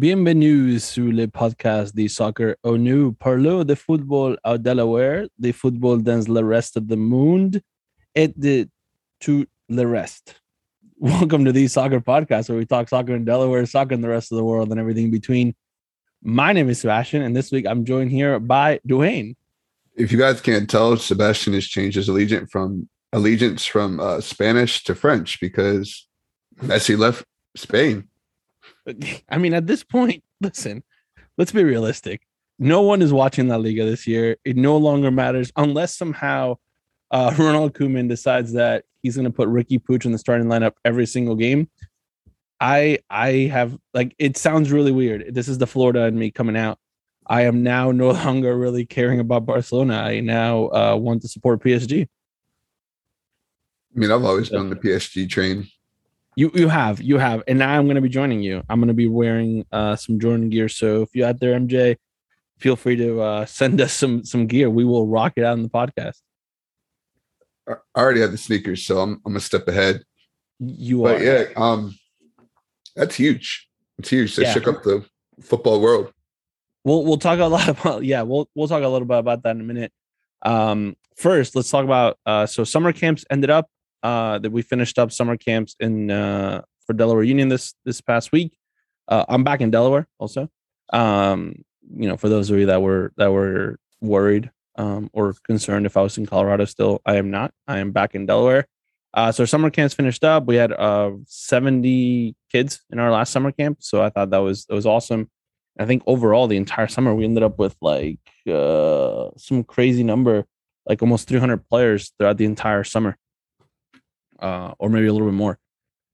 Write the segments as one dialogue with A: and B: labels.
A: Bienvenue sur le podcast de soccer nous parlons de football au Delaware, de football dans le reste of the monde, et de tout le reste. Welcome to the soccer podcast where we talk soccer in Delaware, soccer in the rest of the world, and everything in between. My name is Sebastian, and this week I'm joined here by Dwayne.
B: If you guys can't tell, Sebastian has changed his allegiance from allegiance from uh, Spanish to French because Messi left Spain.
A: I mean, at this point, listen, let's be realistic. No one is watching La Liga this year. It no longer matters unless somehow uh, Ronald Koeman decides that he's going to put Riqui Puig in the starting lineup every single game. I I have like it sounds really weird. This is the Florida and me coming out. I am now no longer really caring about Barcelona. I now uh, want to support PSG.
B: I mean, I've always been on the PSG train.
A: You you have you have, and now I'm going to be joining you. I'm going to be wearing uh, some Jordan gear. So if you're out there, MJ, feel free to uh, send us some some gear. We will rock it out in the podcast.
B: I already have the sneakers, so I'm I'm a step ahead.
A: You
B: But
A: are.
B: yeah, um, that's huge. It's huge. They
A: Yeah.
B: shook up the football world.
A: we'll we'll talk a lot about yeah we'll we'll talk a little bit about that in a minute um first let's talk about uh so summer camps ended up uh that we finished up summer camps in uh for delaware union this this past week. Uh i'm back in delaware also. Um you know for those of you that were that were worried um or concerned if i was in colorado still i am not. I am back in delaware. Uh so summer camps finished up. We had uh 70 kids in our last summer camp so i thought that was that was awesome. I think overall the entire summer we ended up with like uh some crazy number, like almost 300 players throughout the entire summer, uh, or maybe a little bit more.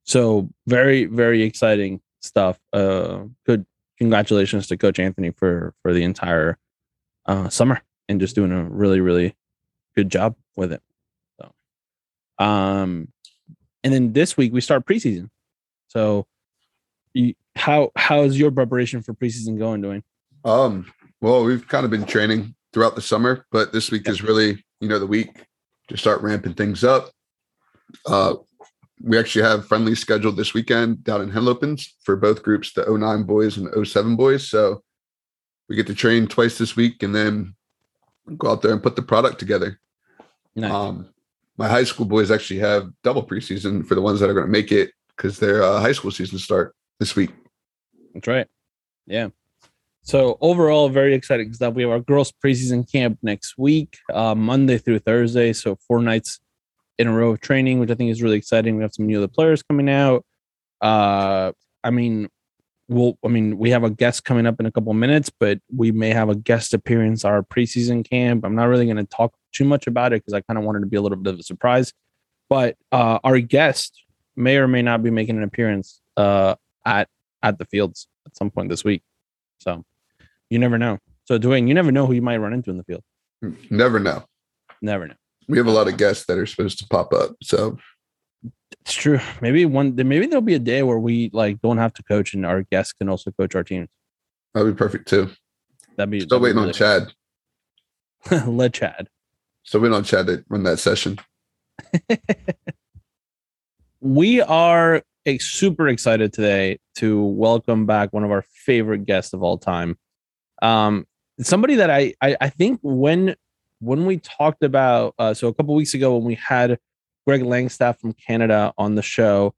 A: So very very exciting stuff. Uh, good congratulations to Coach Anthony for for the entire uh, summer and just doing a really really good job with it. So, um, and then this week we start preseason. So you, how how's your preparation for preseason going, Dwayne?
B: Um, well, we've kind of been training throughout the summer, but this week is really, you know, the week to start ramping things up. Uh, we actually have friendlies scheduled this weekend down in Henlopens for both groups, the 09 boys and 07 boys. So we get to train twice this week and then go out there and put the product together.
A: Nice.
B: Um, my high school boys actually have double preseason for the ones that are going to make it because their uh, high school season start this week.
A: That's right. Yeah. So overall, very exciting stuff. We have our girls preseason camp next week, uh, Monday through Thursday. So four nights in a row of training, which I think is really exciting. We have some new other players coming out. Uh, I mean, we'll. I mean, we have a guest coming up in a couple of minutes, but we may have a guest appearance our preseason camp. I'm not really going to talk too much about it because I kind of wanted to be a little bit of a surprise. But uh, our guest may or may not be making an appearance uh, at at the fields at some point this week. So you never know. So Dwayne, you never know who you might run into in the field.
B: Never know.
A: Never know.
B: We have a lot of guests that are supposed to pop up. So
A: It's true. Maybe one. Maybe there'll be a day where we like don't have to coach, and our guests can also coach our teams.
B: that'd be perfect too.
A: That'd be
B: Still waiting on Chad.
A: Let Chad.
B: Still waiting on Chad to run that session.
A: We are super excited today to welcome back one of our favorite guests of all time. Um, somebody that I, I I think when when we talked about uh, so a couple weeks ago when we had Greg Langstaff from Canada on the show,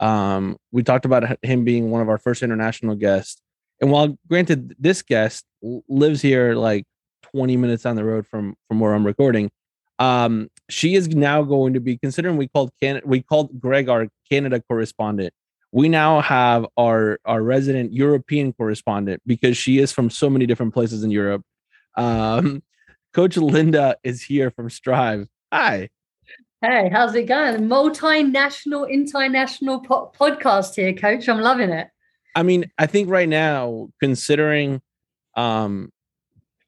A: um, we talked about him being one of our first international guests. And while granted, this guest lives here like 20 minutes down the road from from where I'm recording, um, she is now going to be considering we called Can we called Greg our Canada correspondent. We now have our our resident European correspondent because she is from so many different places in Europe. Um, Coach Linda is here from Strive. Hi.
C: Hey, how's it going? Multinational, international po- podcast here, coach. I'm loving it.
A: I mean, I think right now, considering, um,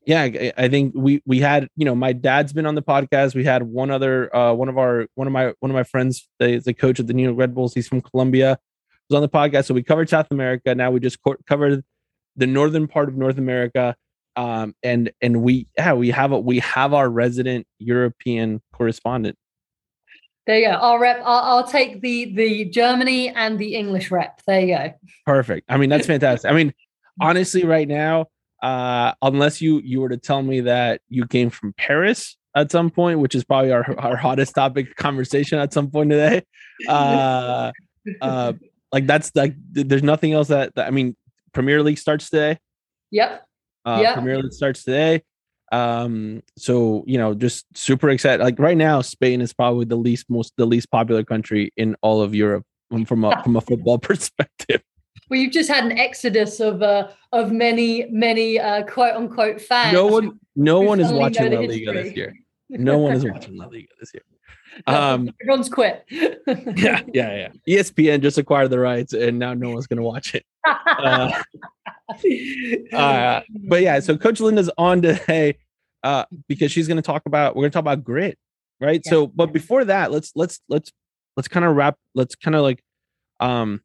A: yeah, I, think we we had you know my dad's been on the podcast. We had one other uh, one of our one of my one of my friends, the, the coach of the New York Red Bulls. He's from Colombia. Was on the podcast. So we covered South America. Now we just co- covered the northern part of North America. Um, and and we yeah we have a we have our resident European correspondent.
C: There you go. I'll rep. I'll, I'll take the the Germany and the English rep. There you go.
A: Perfect. I mean, that's fantastic. I mean, honestly, right now, uh, unless you you were to tell me that you came from Paris at some point, which is probably our our hottest topic conversation at some point today. Uh, uh, like that's like there's nothing else that, that I mean. Premier League starts today.
C: Yep.
A: Uh,
C: Yeah.
A: Premier League starts today. Um, so you know, just super excited. Like right now, Spain is probably the least most the least popular country in all of Europe from a from a football perspective.
C: Well, you've just had an exodus of uh, of many many uh, quote unquote fans.
A: No one, no one is watching La Liga this year. No one is watching La Liga this year. Um,
C: Everyone's quit.
A: yeah, yeah, yeah. ESPN just acquired the rights, and now no one's going to watch it. Uh, uh, but yeah, so Coach Linda's on today uh, because she's going to talk about we're going to talk about grit, right?
C: Yeah.
A: So, but before that, let's let's let's let's kind of wrap. Let's kind of like, um,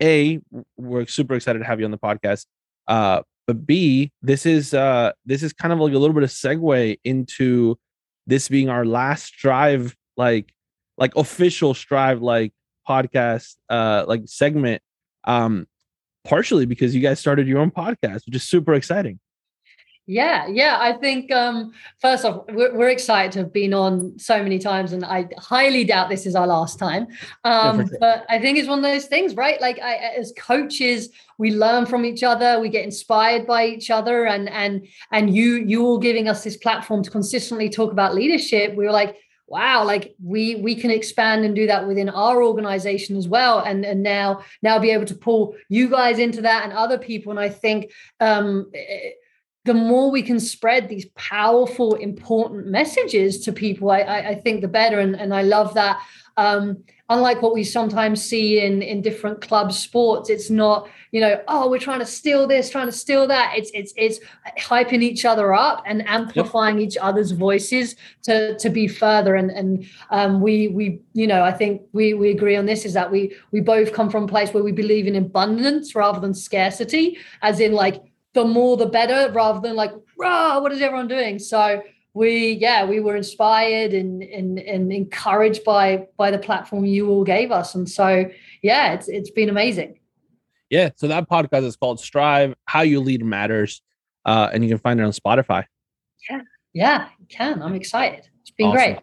A: a we're super excited to have you on the podcast. Uh, but B, this is uh this is kind of like a little bit of segue into this being our last strive, like like official strive like podcast uh like segment um partially because you guys started your own podcast which is super exciting
C: Yeah, yeah. I think um, first off, we're, we're excited to have been on so many times, and I highly doubt this is our last time. Um,
A: sure.
C: But I think it's one of those things, right? Like I, as coaches, we learn from each other, we get inspired by each other, and and and you you all giving us this platform to consistently talk about leadership. We were like, wow, like we we can expand and do that within our organization as well, and and now now be able to pull you guys into that and other people. And I think. Um, eh, the more we can spread these powerful, important messages to people, I, I, I think the better. And, and I love that. Um, unlike what we sometimes see in in different club sports, it's not you know oh we're trying to steal this, trying to steal that. It's it's it's hyping each other up and amplifying each other's voices to to be further. And and um, we we you know I think we we agree on this is that we we both come from a place where we believe in abundance rather than scarcity, as in like the more the better rather than like rah what is everyone doing so we yeah we were inspired and and, and encouraged by by the platform you all gave us. And so yeah it's it's been amazing.
A: Yeah so that podcast is called strive how you lead matters uh and you can find it on spotify.
C: Yeah yeah, you can. I'm excited. It's been
A: Awesome.
C: great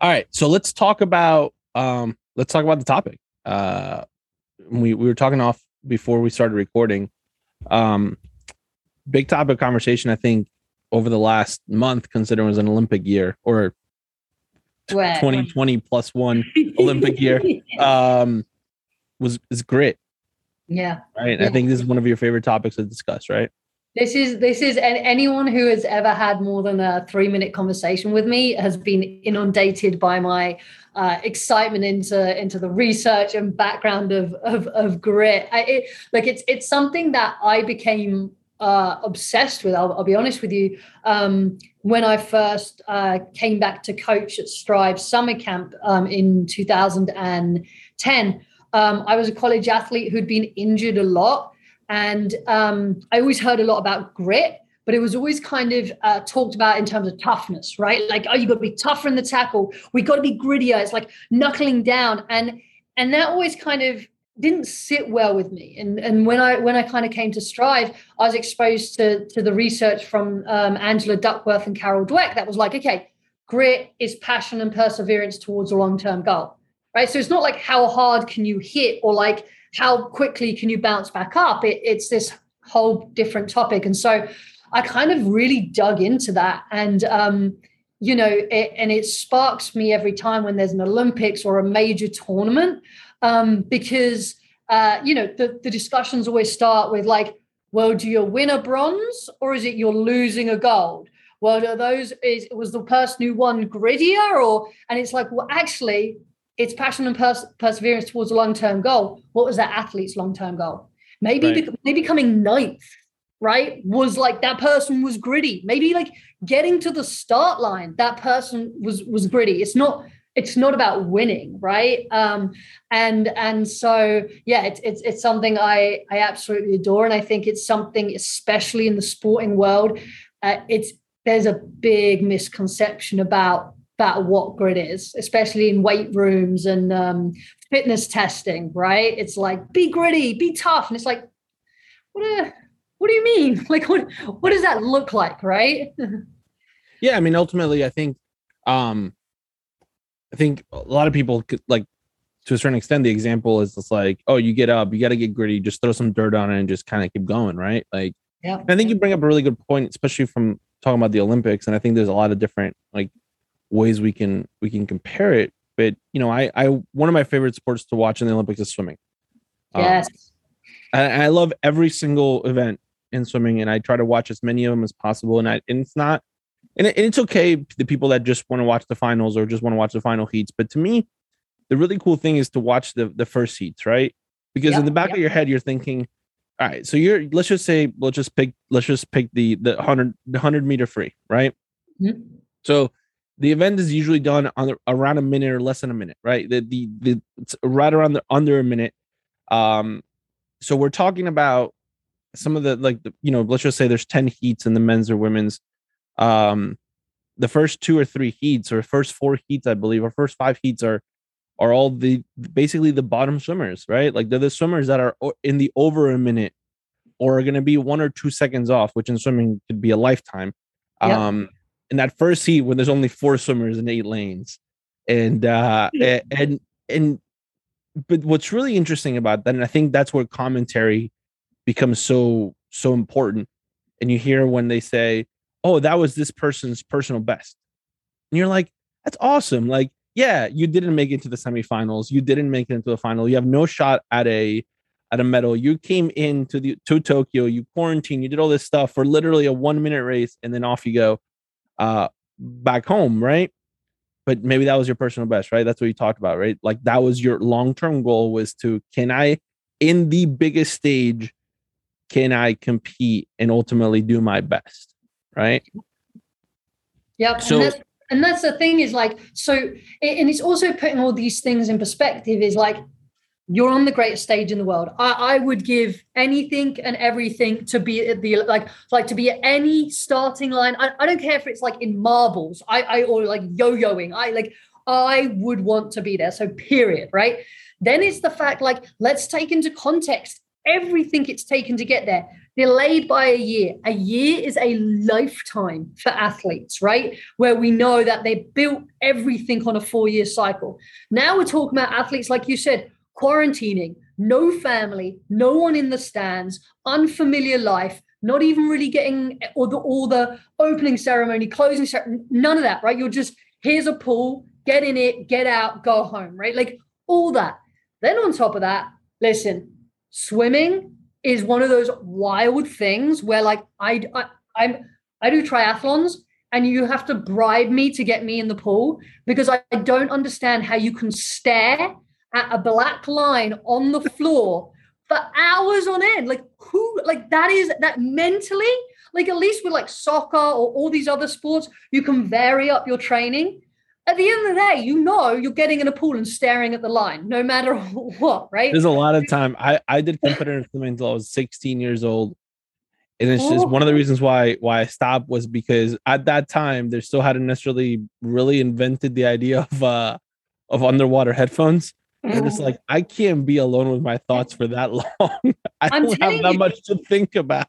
A: all right so let's talk about um let's talk about the topic. Uh we we were talking off before we started recording. Um big topic conversation i think over the last month considering it was an olympic year or
C: Where-
A: 2020 plus one Olympic year. um was is grit.
C: Yeah.
A: Right? I think this is one of your favorite topics to discuss right?
C: This is this is and anyone who has ever had more than a three minute conversation with me has been inundated by my uh, excitement into into the research and background of of, of grit. I, it, like it's it's something that I became uh, obsessed with. I'll, I'll be honest with you. Um, when I first uh, came back to coach at Strive Summer Camp um, in 2010, um, I was a college athlete who'd been injured a lot. And um, I always heard a lot about grit, but it was always kind of uh, talked about in terms of toughness, right? Like, oh, you've got to be tougher in the tackle. We've got to be grittier. It's like knuckling down, and and that always kind of didn't sit well with me. And and when I when I kind of came to Strive, I was exposed to to the research from um, Angela Duckworth and Carol Dweck that was like, okay, grit is passion and perseverance towards a long term goal, right? So it's not like how hard can you hit or like how quickly can you bounce back up? It, it's this whole different topic. And so I kind of really dug into that. And, um, you know, it, and it sparks me every time when there's an Olympics or a major tournament um, because, uh, you know, the, the discussions always start with like, well, do you win a bronze or is it you're losing a gold? Well, are those is was the person who won grittier or and it's like, well, actually, it's passion and pers- perseverance towards a long-term goal. What was that athlete's long-term goal? Maybe
A: Right.
C: bec- maybe coming ninth, right? Was like that person was gritty. Maybe like getting to the start line, that person was was gritty. It's not it's not about winning, right? Um, and and so yeah, it's it's it's something I I absolutely adore, and I think it's something, especially in the sporting world, uh, it's there's a big misconception about about what grit is, especially in weight rooms and um, fitness testing, right? It's like be gritty, be tough, and it's like, what a, what do you mean? Like what what does that look like, right?
A: yeah, I mean ultimately I think um I think a lot of people could like to a certain extent the example is just like, oh, you get up, you got to get gritty, just throw some dirt on it and just kind of keep going, right? Like
C: yeah.
A: I think you bring up a really good point, especially from talking about the Olympics and I think there's a lot of different like ways we can we can compare it but you know I I one of my favorite sports to watch in the Olympics is swimming.
C: Yes. Um,
A: I, I love every single event in swimming and I try to watch as many of them as possible. And I and it's not and, it, and it's okay the people that just want to watch the finals or just want to watch the final heats. But to me, the really cool thing is to watch the the first heats, right? Because yep, in the back yep. of your head, you're thinking, all right, so you're let's just say let's just pick let's just pick the the hundred the hundred meter free, right? Mm-hmm. So the event is usually done on the, around a minute or less than a minute, right? The the, the it's right around the under a minute. Um, so we're talking about some of the like the, you know let's just say there's 10 heats in the men's or women's um the first two or three heats or first four heats i believe or first five heats are are all the basically the bottom swimmers right like they're the swimmers that are in the over a minute or are going to be one or two seconds off which in swimming could be a lifetime yep. um in that first heat when there's only four swimmers in eight lanes and uh and and but what's really interesting about that, and I think that's where commentary becomes so so important. And you hear when they say, "Oh, that was this person's personal best," and you're like, "That's awesome!" Like, yeah, you didn't make it to the semifinals, you didn't make it into the final, you have no shot at a at a medal. You came into the to Tokyo, you quarantined, you did all this stuff for literally a one minute race, and then off you go, uh, back home, right? but maybe that was your personal best, right? That's what you talked about, right? Like that was your long-term goal was to can I in the biggest stage can I compete and ultimately do my best, right?
C: Yep. So and that's, and that's the thing is like so and it's also putting all these things in perspective is like you're on the greatest stage in the world. I, I would give anything and everything to be at the like like to be at any starting line. I, I don't care if it's like in marbles, I, I or like yo-yoing. I like I would want to be there. So period, right? Then it's the fact like let's take into context everything it's taken to get there. Delayed by a year. A year is a lifetime for athletes, right? Where we know that they built everything on a four-year cycle. Now we're talking about athletes, like you said, quarantining, no family, no one in the stands, unfamiliar life, not even really getting all the all the opening ceremony, closing ceremony, none of that, right? You're just here's a pool, get in it, get out, go home, right? Like all that. Then on top of that, listen, swimming is one of those wild things where like I, I I'm I do triathlons and you have to bribe me to get me in the pool because I don't understand how you can stare at a black line on the floor for hours on end. Like who like that is that mentally, like at least with like soccer or all these other sports, you can vary up your training. At the end of the day, you know you're getting in a pool and staring at the line, no matter what, right?
A: There's a lot of time. I, I did competitive swimming until I was 16 years old. And it's just one of the oh. reasons why why I stopped was because at that time they still hadn't necessarily really invented the idea of uh of underwater headphones. I'm just like, I can't be alone with my thoughts for that long. I I'm don't have that you, much to think about.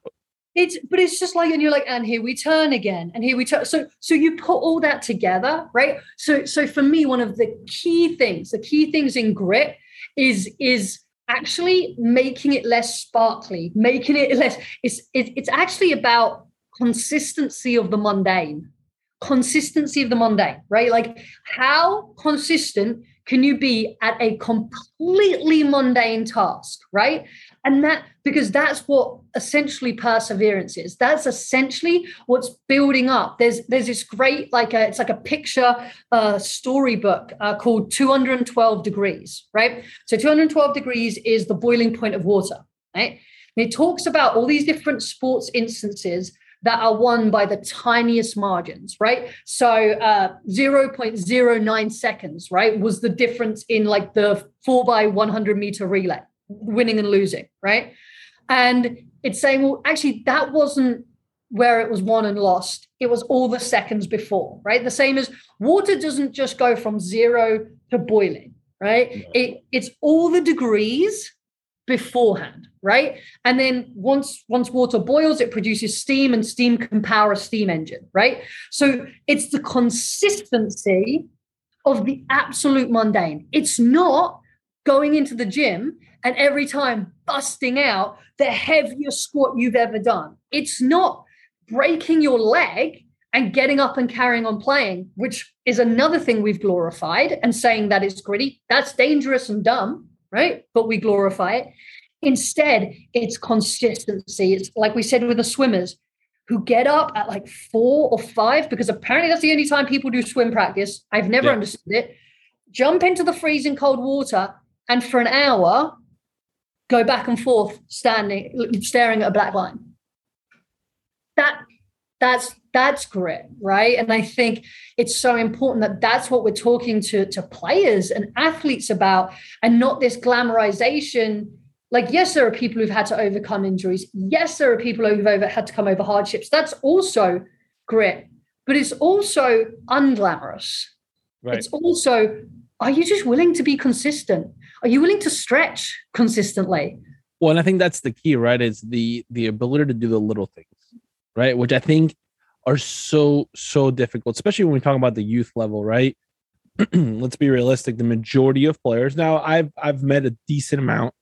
C: It's but it's just like, and you're like, and here we turn again, and here we turn. So so you put all that together, right? So so for me, one of the key things, the key things in grit is is actually making it less sparkly, making it less. It's it, it's actually about consistency of the mundane consistency of the mundane, right? Like how consistent can you be at a completely mundane task, right? And that because that's what essentially perseverance is. That's essentially what's building up. There's there's this great like a, it's like a picture uh, storybook uh, called 212 degrees, right? So 212 degrees is the boiling point of water, right? And it talks about all these different sports instances that are won by the tiniest margins, right? So uh, 0.09 seconds, right, was the difference in like the four by 100 meter relay, winning and losing, right? And it's saying, well, actually, that wasn't where it was won and lost. It was all the seconds before, right? The same as water doesn't just go from zero to boiling, right? It, it's all the degrees beforehand, right? And then once once water boils, it produces steam, and steam can power a steam engine, right? So it's the consistency of the absolute mundane. It's not going into the gym and every time busting out the heaviest squat you've ever done. It's not breaking your leg and getting up and carrying on playing, which is another thing we've glorified and saying that it's gritty. That's dangerous and dumb, right? But we glorify it. Instead, it's consistency. It's like we said with the swimmers who get up at like four or five, because apparently that's the only time people do swim practice. I've never yeah. understood it. Jump into the freezing cold water and for an hour go back and forth standing staring at a black line. That that's that's grit right? And i think it's so important that that's what we're talking to to players and athletes about and not this glamorization. Like yes there are people who've had to overcome injuries. Yes there are people who've over, had to come over hardships. That's also grit but it's also unglamorous. Right. it's also are you just willing to be consistent? Are you willing to stretch consistently?
A: Well and i think that's the key right? Is the the ability to do the little things right? Which i think are so so difficult especially when we talk about the youth level right? Let's be realistic the majority of players now i've i've met a decent amount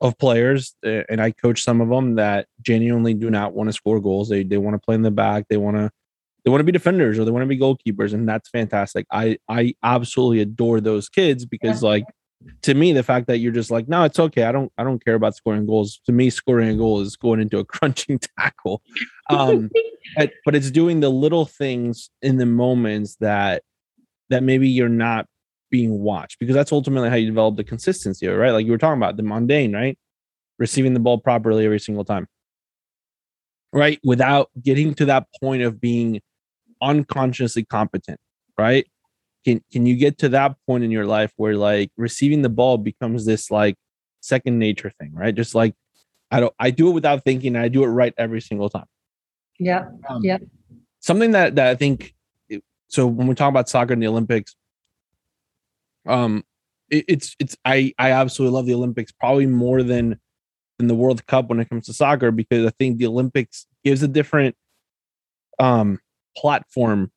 A: of players and i coach some of them that genuinely do not want to score goals. They they want to play in the back they want to they want to be defenders or they want to be goalkeepers and that's fantastic. I i absolutely adore those kids because like to me the fact that you're just like no it's okay. I don't i don't care about scoring goals. To me scoring a goal is going into a crunching tackle. Um but, but it's doing the little things in the moments that that maybe you're not being watched because that's ultimately how you develop the consistency right? Like you were talking about the mundane right? Receiving the ball properly every single time. Right? Without getting to that point of being unconsciously competent right can can you get to that point in your life where like receiving the ball becomes this like second nature thing right? Just like i don't i do it without thinking i do it right every single time.
C: Yeah um, yeah
A: something that that i think so when we talk about soccer in the olympics um it, it's it's i i absolutely love the olympics probably more than than the world cup when it comes to soccer because i think the olympics gives a different um platform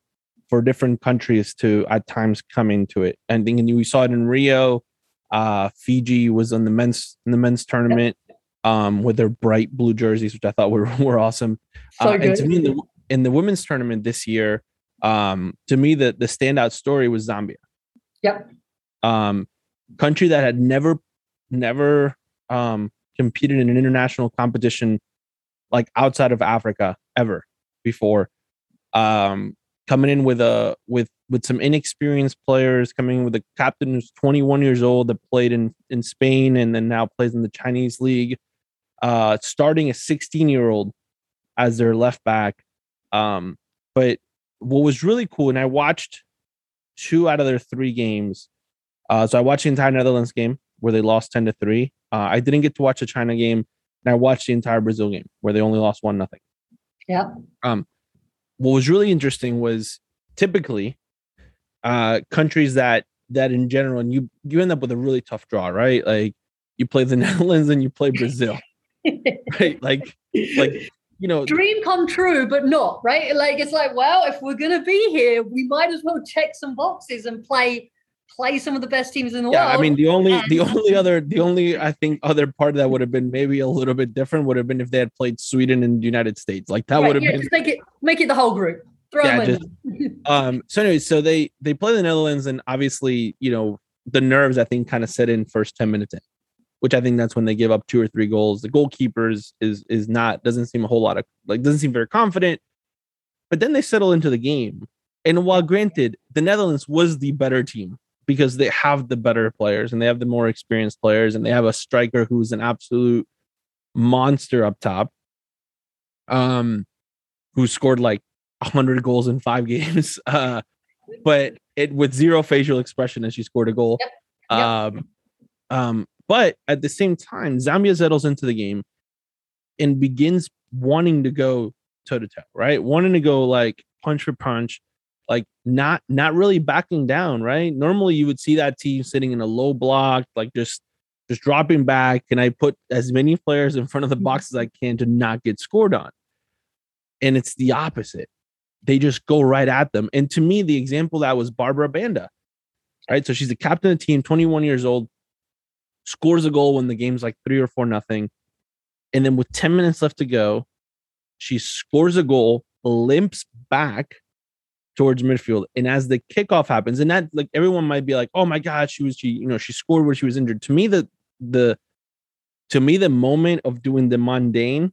A: for different countries to at times come into it. And think we saw it in Rio. Uh, Fiji was in the men's in the men's tournament um, with their bright blue jerseys, which I thought were were awesome. So uh, and to me, in the, in the women's tournament this year, um, to me the the standout story was Zambia.
C: Yep.
A: Um, country that had never never um, competed in an international competition like outside of Africa ever before. Um, coming in with a with with some inexperienced players, coming in with a captain who's 21 years old that played in in Spain and then now plays in the Chinese league. Uh, starting a 16 year old as their left back. Um, but what was really cool, and I watched two out of their three games. Uh, so I watched the entire Netherlands game where they lost 10 to 3. Uh, I didn't get to watch the China game, and I watched the entire Brazil game where they only lost one nothing.
C: Yeah.
A: Um, what was really interesting was typically uh countries that that in general and you you end up with a really tough draw right? Like you play the netherlands and you play brazil right? Like like you know
C: dream come true but not right? Like it's like well if we're gonna be here we might as well check some boxes and play play some of the best teams in the
A: yeah,
C: world.
A: I mean, the only and- the only other the only I think other part that would have been maybe a little bit different would have been if they had played Sweden and the United States. Like that right, would have
C: yeah,
A: been
C: make it make it the whole group. Throw yeah, just,
A: um. So anyway, so they they play the Netherlands, and obviously, you know, the nerves I think kind of set in first ten minutes in, which I think that's when they give up two or three goals. The goalkeepers is is not doesn't seem a whole lot of like doesn't seem very confident, but then they settle into the game. And while granted, the Netherlands was the better team because they have the better players and they have the more experienced players and they have a striker who's an absolute monster up top. Um, who scored like 100 goals in five games. Uh, but it with zero facial expression as she scored a goal. Yep. Yep. Um, um, but at the same time, Zambia settles into the game and begins wanting to go toe to toe, right? Wanting to go like punch for punch, like not not really backing down, right? Normally you would see that team sitting in a low block, like just just dropping back. Can I put as many players in front of the mm-hmm. box as I can to not get scored on? And it's the opposite. They just go right at them. And to me, the example that was Barbra Banda, right? So she's the captain of the team, 21 years old, scores a goal when the game's like three or four nothing. And then with 10 minutes left to go, she scores a goal, limps back towards midfield. And as the kickoff happens, and that like everyone might be like, oh my God, she was she, you know, she scored where she was injured. To me, the the to me, the moment of doing the mundane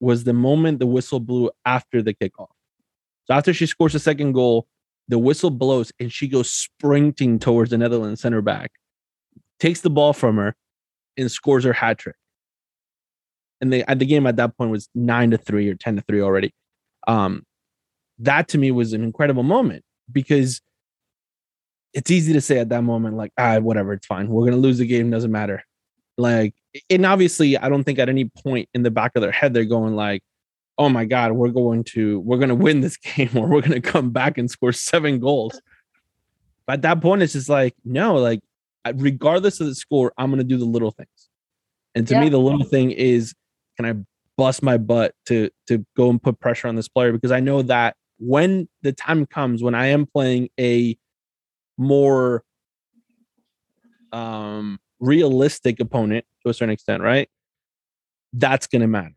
A: was the moment the whistle blew after the kickoff. So after she scores the second goal, the whistle blows and she goes sprinting towards the Netherlands center back, takes the ball from her, and scores her hat trick. And the, the game at that point was nine to three or 10 to three already. Um, that to me was an incredible moment because it's easy to say at that moment, like, ah, whatever, it's fine. We're going to lose the game, doesn't matter. Like, and obviously, I don't think at any point in the back of their head, they're going, like, oh my God, we're going to, we're going to win this game or we're going to come back and score seven goals. But at that point, it's just like, no, like, regardless of the score, I'm going to do the little things. And to yeah. me, the little thing is, can I bust my butt to to go and put pressure on this player because I know that when the time comes when I am playing a more um realistic opponent to a certain extent, right? That's going to matter,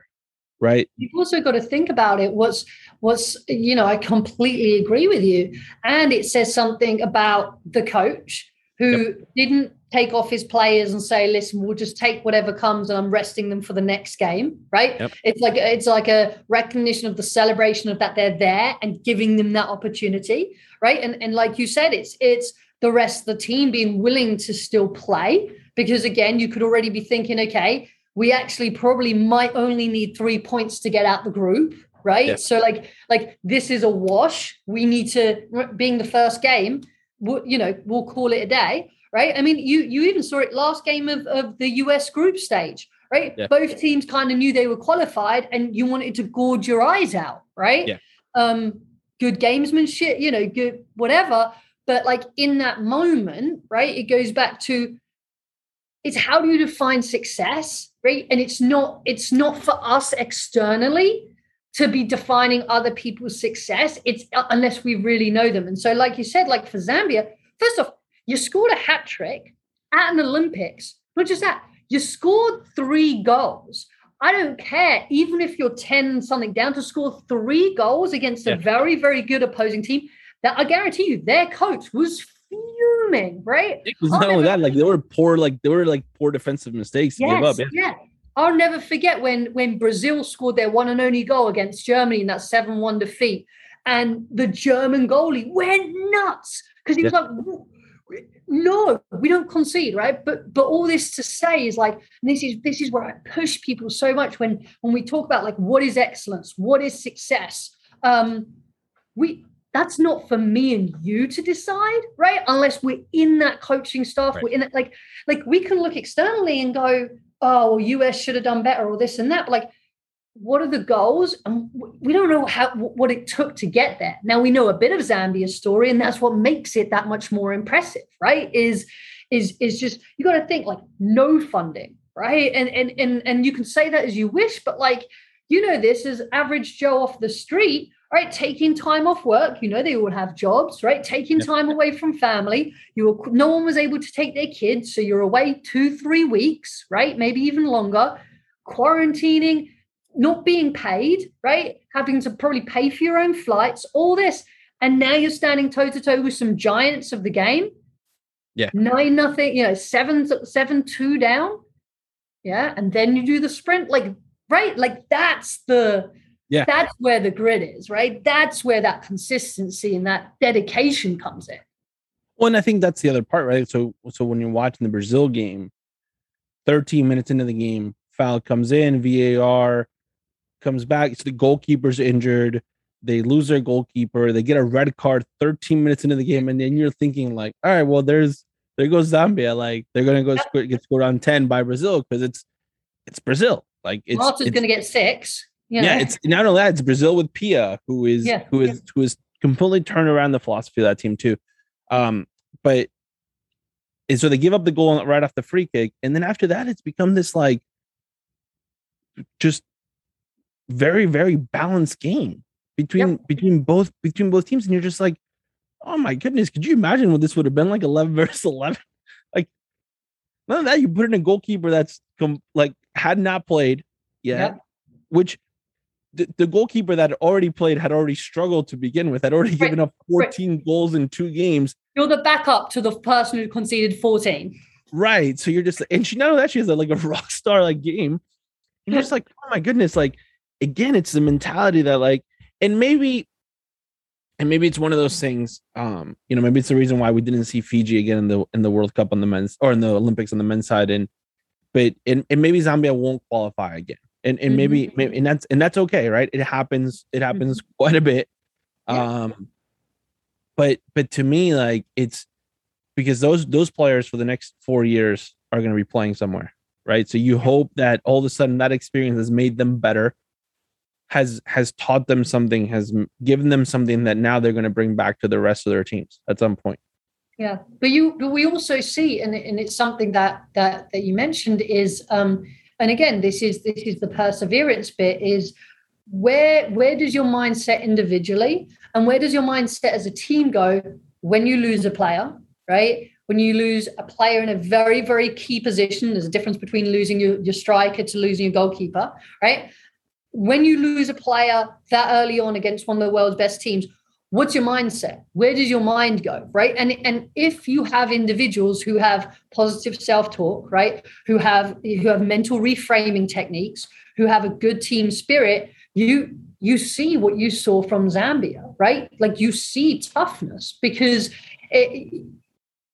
A: right?
C: You've also got to think about it. What's what's you know, I completely agree with you, and it says something about the coach who yep. didn't take off his players and say, "Listen, we'll just take whatever comes, and I'm resting them for the next game." Right? Yep. It's like it's like a recognition of the celebration of that they're there and giving them that opportunity, right? And and like you said, it's it's the rest of the team being willing to still play because again, you could already be thinking, okay, we actually probably might only need three points to get out the group right yep. so like like this is a wash we need to being the first game you know we'll call it a day right? I mean, you you even saw it last game of, of the US group stage, right? Yeah. Both teams kind of knew they were qualified and you wanted to gorge your eyes out, right? Yeah. Um, good gamesmanship, you know, good whatever. But like in that moment, right, it goes back to it's how do you define success, right? And it's not, it's not for us externally to be defining other people's success. It's uh, unless we really know them. And so, like you said, like for Zambia, first off, you scored a hat trick at an Olympics. Not just that, you scored three goals. I don't care, even if you're 10 something down to score three goals against yeah. a very, very good opposing team. That I guarantee you, their coach was fuming, right?
A: It was not only that, like they were poor, like they were like poor defensive mistakes
C: yes,
A: give up.
C: Yeah. yeah. I'll never forget when when Brazil scored their one and only goal against Germany in that 7-1 defeat. And the German goalie went nuts because he was like, no we don't concede right? But but all this to say is like this is this is where i push people so much when when we talk about like what is excellence? What is success? Um we that's not for me and you to decide right? Unless we're in that coaching staff right. we're in it like like we can look externally and go oh well us should have done better or this and that but like what are the goals? And we don't know how what it took to get there. Now we know a bit of zambia's story and that's what makes it that much more impressive right? Is is is just you got to think like no funding right? And and and and you can say that as you wish but like you know this is average joe off the street right? Taking time off work you know they all have jobs right? Taking time away from family you were no one was able to take their kids so you're away two three weeks right? Maybe even longer quarantining not being paid, right? Having to probably pay for your own flights, all this. And now you're standing toe to toe with some giants of the game.
A: Yeah.
C: Nine nothing, you know, seven, seven, two down. Yeah. And then you do the sprint. Like, right. Like that's the yeah. That's where the grit is, right? That's where that consistency and that dedication comes in.
A: Well, and I think that's the other part, right? So so when you're watching the Brazil game, 13 minutes into the game, foul comes in, VAR, comes back. So the goalkeeper's injured. They lose their goalkeeper. They get a red card 13 minutes into the game, and then you're thinking like, all right, well, there's there goes Zambia. Like they're gonna go sc- get scored on 10 by Brazil because it's it's Brazil. Like it's
C: Malta's
A: it's,
C: gonna get six.
A: You know? Yeah, it's not only that, it's Brazil with Pia, who is yeah. who is yeah. who is completely turned around the philosophy of that team too. Um, but and so they give up the goal right off the free kick, and then after that, it's become this like just very very balanced game between yep. between both between both teams, and you're just like, oh my goodness, could you imagine what this would have been like eleven versus eleven? Like none of that. You put in a goalkeeper that's com- like had not played yet, yep. which the, the, goalkeeper that already played had already struggled to begin with, had already right. given up 14 right. goals in two games.
C: You're the backup to the person who conceded 14.
A: Right. So you're just and she knows that she has a, like a rock star like game. And you're just like, oh my goodness, like again, it's the mentality that like, and maybe and maybe it's one of those things um you know maybe it's the reason why we didn't see fiji again in the in the world cup on the men's or in the olympics on the men's side and but and, and maybe zambia won't qualify again and and maybe, mm-hmm. maybe and that's and that's okay right it happens it happens mm-hmm. quite a bit yeah. um but but to me like it's because those those players for the next four years are going to be playing somewhere right so you hope that all of a sudden that experience has made them better has has taught them something has given them something that now they're going to bring back to the rest of their teams at some point.
C: Yeah but you but we also see and, and it's something that that that you mentioned is um and again this is this is the perseverance bit is where where does your mindset individually and where does your mindset as a team go when you lose a player right? When you lose a player in a very very key position there's a difference between losing your, your striker to losing your goalkeeper right when you lose a player that early on against one of the world's best teams what's your mindset? Where does your mind go right? And and if you have individuals who have positive self-talk right who have who have mental reframing techniques who have a good team spirit you you see what you saw from zambia right? Like you see toughness because it,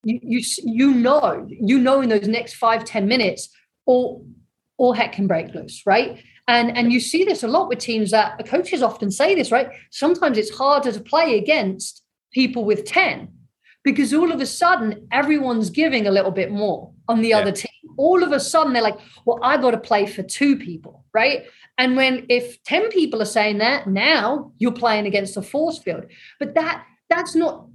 C: you, you you know you know in those next five ten minutes all all heck can break loose right and, and you see this a lot with teams that coaches often say this, right? Sometimes it's harder to play against people with 10 because all of a sudden everyone's giving a little bit more on the yeah. other team. All of a sudden they're like, well, I got to play for two people, right? And when if 10 people are saying that, now you're playing against a force field. But that that's not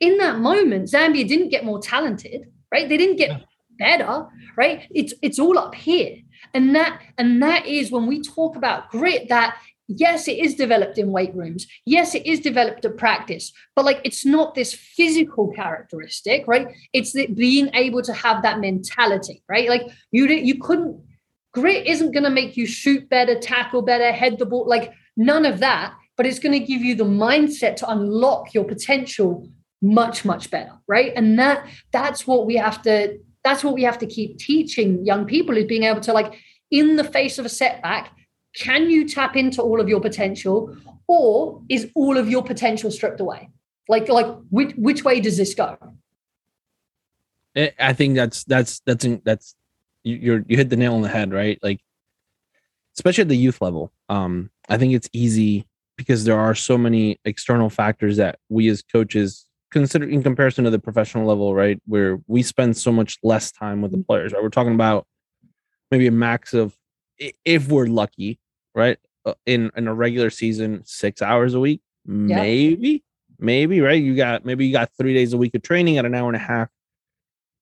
C: in that moment, Zambia didn't get more talented, right? They didn't get better, right? It's it's all up here. And that and that is when we talk about grit that yes it is developed in weight rooms. Yes it is developed at practice. But like it's not this physical characteristic right? It's the being able to have that mentality right? Like you you couldn't grit isn't going to make you shoot better tackle better head the ball like none of that. But it's going to give you the mindset to unlock your potential much much better right? And that that's what we have to that's what we have to keep teaching young people is being able to like in the face of a setback can you tap into all of your potential? Or is all of your potential stripped away? Like like which which way does this go?
A: I think that's that's that's that's you're you hit the nail on the head right? Like especially at the youth level um i think it's easy because there are so many external factors that we as coaches consider in comparison to the professional level, right? Where we spend so much less time with the mm-hmm. players, right? We're talking about maybe a max of, if we're lucky, right? Uh, in in a regular season, six hours a week, yeah. maybe, maybe, right? You got maybe you got three days a week of training at an hour and a half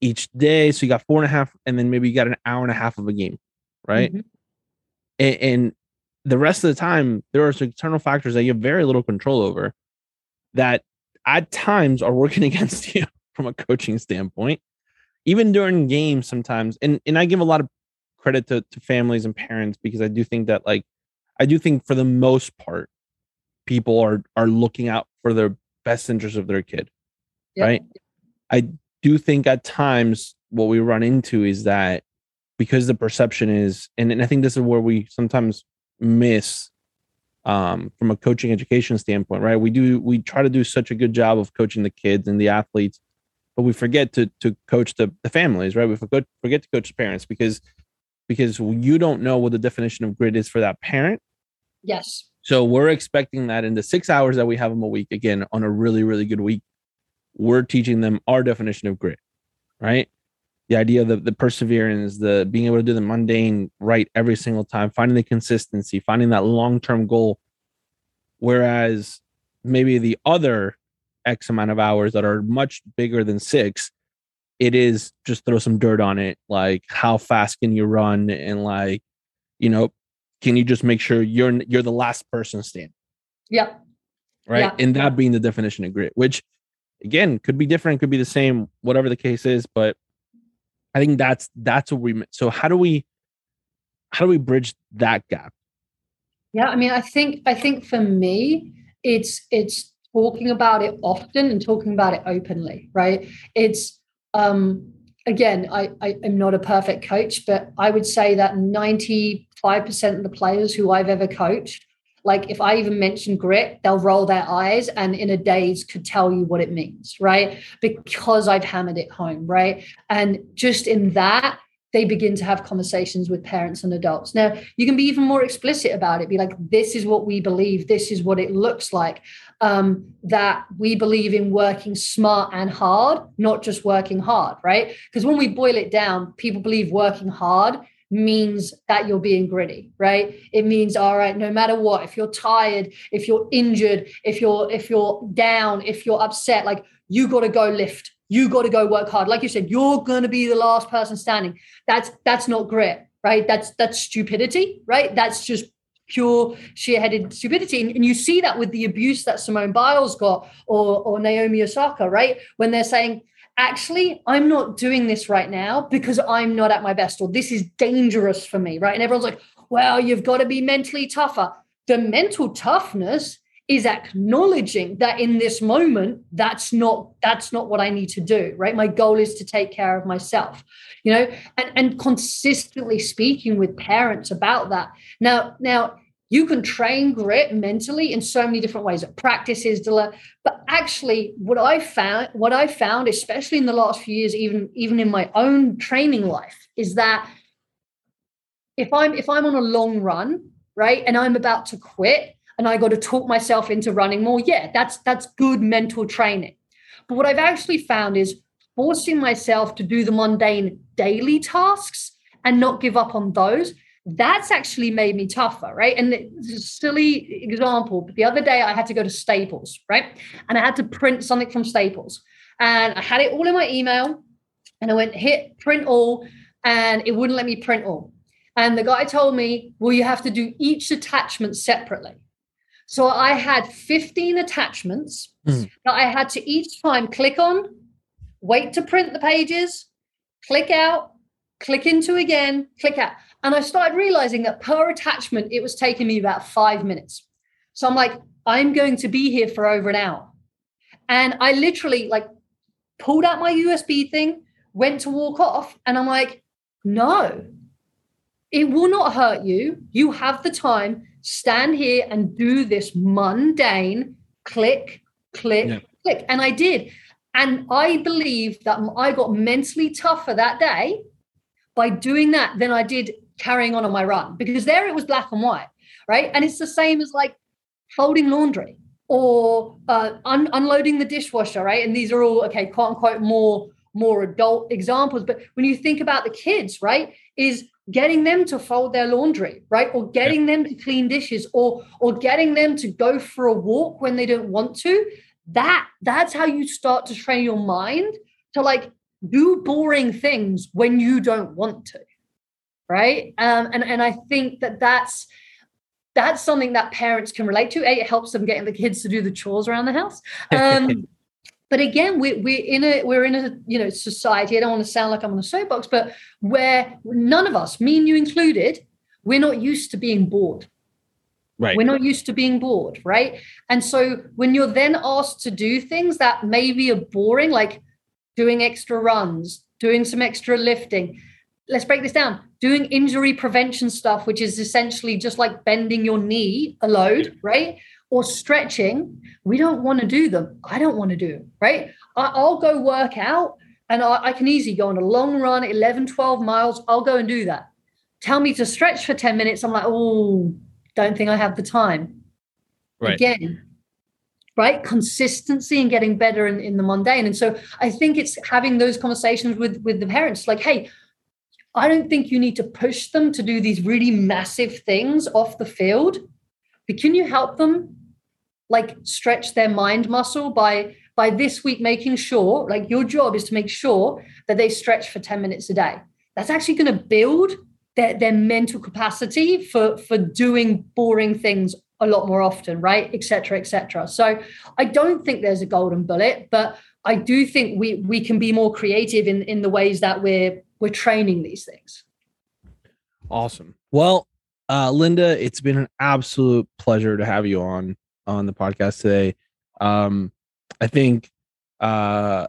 A: each day, so you got four and a half, and then maybe you got an hour and a half of a game, right? Mm-hmm. And, and the rest of the time, there are some external factors that you have very little control over that at times are working against you from a coaching standpoint. Even during games, sometimes, and and I give a lot of credit to, to families and parents because I do think that like I do think for the most part, people are are looking out for the best interest of their kid. Yep. Right. I do think at times what we run into is that because the perception is, and, and I think this is where we sometimes miss um, from a coaching education standpoint, right? We do we try to do such a good job of coaching the kids and the athletes, but we forget to to coach the, the families, right? We forget forget to coach the parents because because you don't know what the definition of grit is for that parent.
C: Yes.
A: So we're expecting that in the six hours that we have them a week, again, on a really, really good week, we're teaching them our definition of grit, right? The idea of the, the perseverance, the being able to do the mundane right every single time, finding the consistency, finding that long term goal. Whereas maybe the other X amount of hours that are much bigger than six, it is just throw some dirt on it like how fast can you run and like you know can you just make sure you're you're the last person standing
C: yeah
A: right
C: Yeah.
A: and that being the definition of grit which again could be different could be the same whatever the case is but i think that's that's what we so how do we how do we bridge that gap
C: Yeah, I mean, I think I think for me, it's it's talking about it often and talking about it openly, right? It's um again, I, I am not a perfect coach, but I would say that 95% of the players who I've ever coached, like if I even mention grit, they'll roll their eyes and in a daze could tell you what it means, right? Because I've hammered it home, right? And just in that, they begin to have conversations with parents and adults. Now, you can be even more explicit about it. Be like, this is what we believe. This is what it looks like. Um, that we believe in working smart and hard, not just working hard, right? Because when we boil it down, people believe working hard means that you're being gritty right? It means all right no matter what if you're tired if you're injured if you're if you're down if you're upset like you got to go lift. You got to go work hard. Like you said you're going to be the last person standing. That's that's not grit right? That's that's stupidity right? That's just pure sheer-headed stupidity. And, and you see that with the abuse that simone biles got or or naomi osaka right? When they're saying actually i'm not doing this right now because i'm not at my best or this is dangerous for me right? And everyone's like well you've got to be mentally tougher. The mental toughness is acknowledging that in this moment that's not that's not what i need to do right? My goal is to take care of myself you know? And and consistently speaking with parents about that. Now now you can train grit mentally in so many different ways practices but actually what i found what i found especially in the last few years even even in my own training life is that if i'm if i'm on a long run right and i'm about to quit and I got to talk myself into running more. Yeah, that's that's good mental training. But what I've actually found is forcing myself to do the mundane daily tasks and not give up on those. That's actually made me tougher, right? And it's a silly example, but the other day I had to go to Staples, right? And I had to print something from Staples. And I had it all in my email. And I went hit print all, and it wouldn't let me print all. And the guy told me, well, you have to do each attachment separately. So I had 15 attachments
A: Mm.
C: that I had to each time click on, wait to print the pages, click out, click into again, click out. And I started realizing that per attachment, it was taking me about five minutes. So I'm like, I'm going to be here for over an hour. And I literally like pulled out my USB thing, went to walk off, and I'm like, no, it will not hurt you. You have the time. Stand here and do this mundane click, click,
A: Yeah.
C: click. And I did. And I believe that I got mentally tougher that day by doing that than I did carrying on on my run because there it was black and white, right? And it's the same as like folding laundry or uh, un- unloading the dishwasher, right? And these are all okay, quote unquote, more more adult examples. But when you think about the kids, right, is getting them to fold their laundry, right, or getting them to clean dishes, or or getting them to go for a walk when they don't want to. That that's how you start to train your mind to like do boring things when you don't want to right? Um, and and i think that that's that's something that parents can relate to. A, it helps them getting the kids to do the chores around the house. Um, but again we, we're in a we're in a you know society i don't want to sound like i'm on a soapbox but where none of us me and you included we're not used to being bored.
A: Right.
C: We're not used to being bored, right? And so when you're then asked to do things that maybe are boring, like doing extra runs, doing some extra lifting, let's break this down. Doing injury prevention stuff, which is essentially just like bending your knee a load, right? Or stretching, we don't want to do them. I don't want to do them, right? I'll go work out and I, I can easily go on a long run, 11, 12 miles. I'll go and do that. Tell me to stretch for 10 minutes. I'm like, oh, don't think I have the time.
A: Right.
C: Again, right? Consistency and getting better in, in the mundane. And so I think it's having those conversations with with the parents, like, hey, I don't think you need to push them to do these really massive things off the field, but can you help them like stretch their mind muscle by by this week making sure, like your job is to make sure that they stretch for 10 minutes a day. That's actually going to build their, their mental capacity for, for doing boring things a lot more often, right? Et cetera, et cetera. So I don't think there's a golden bullet, but I do think we we can be more creative in in the ways that we're we're training these things.
A: Awesome. Well, uh, Linda, it's been an absolute pleasure to have you on on the podcast today. Um, I think uh,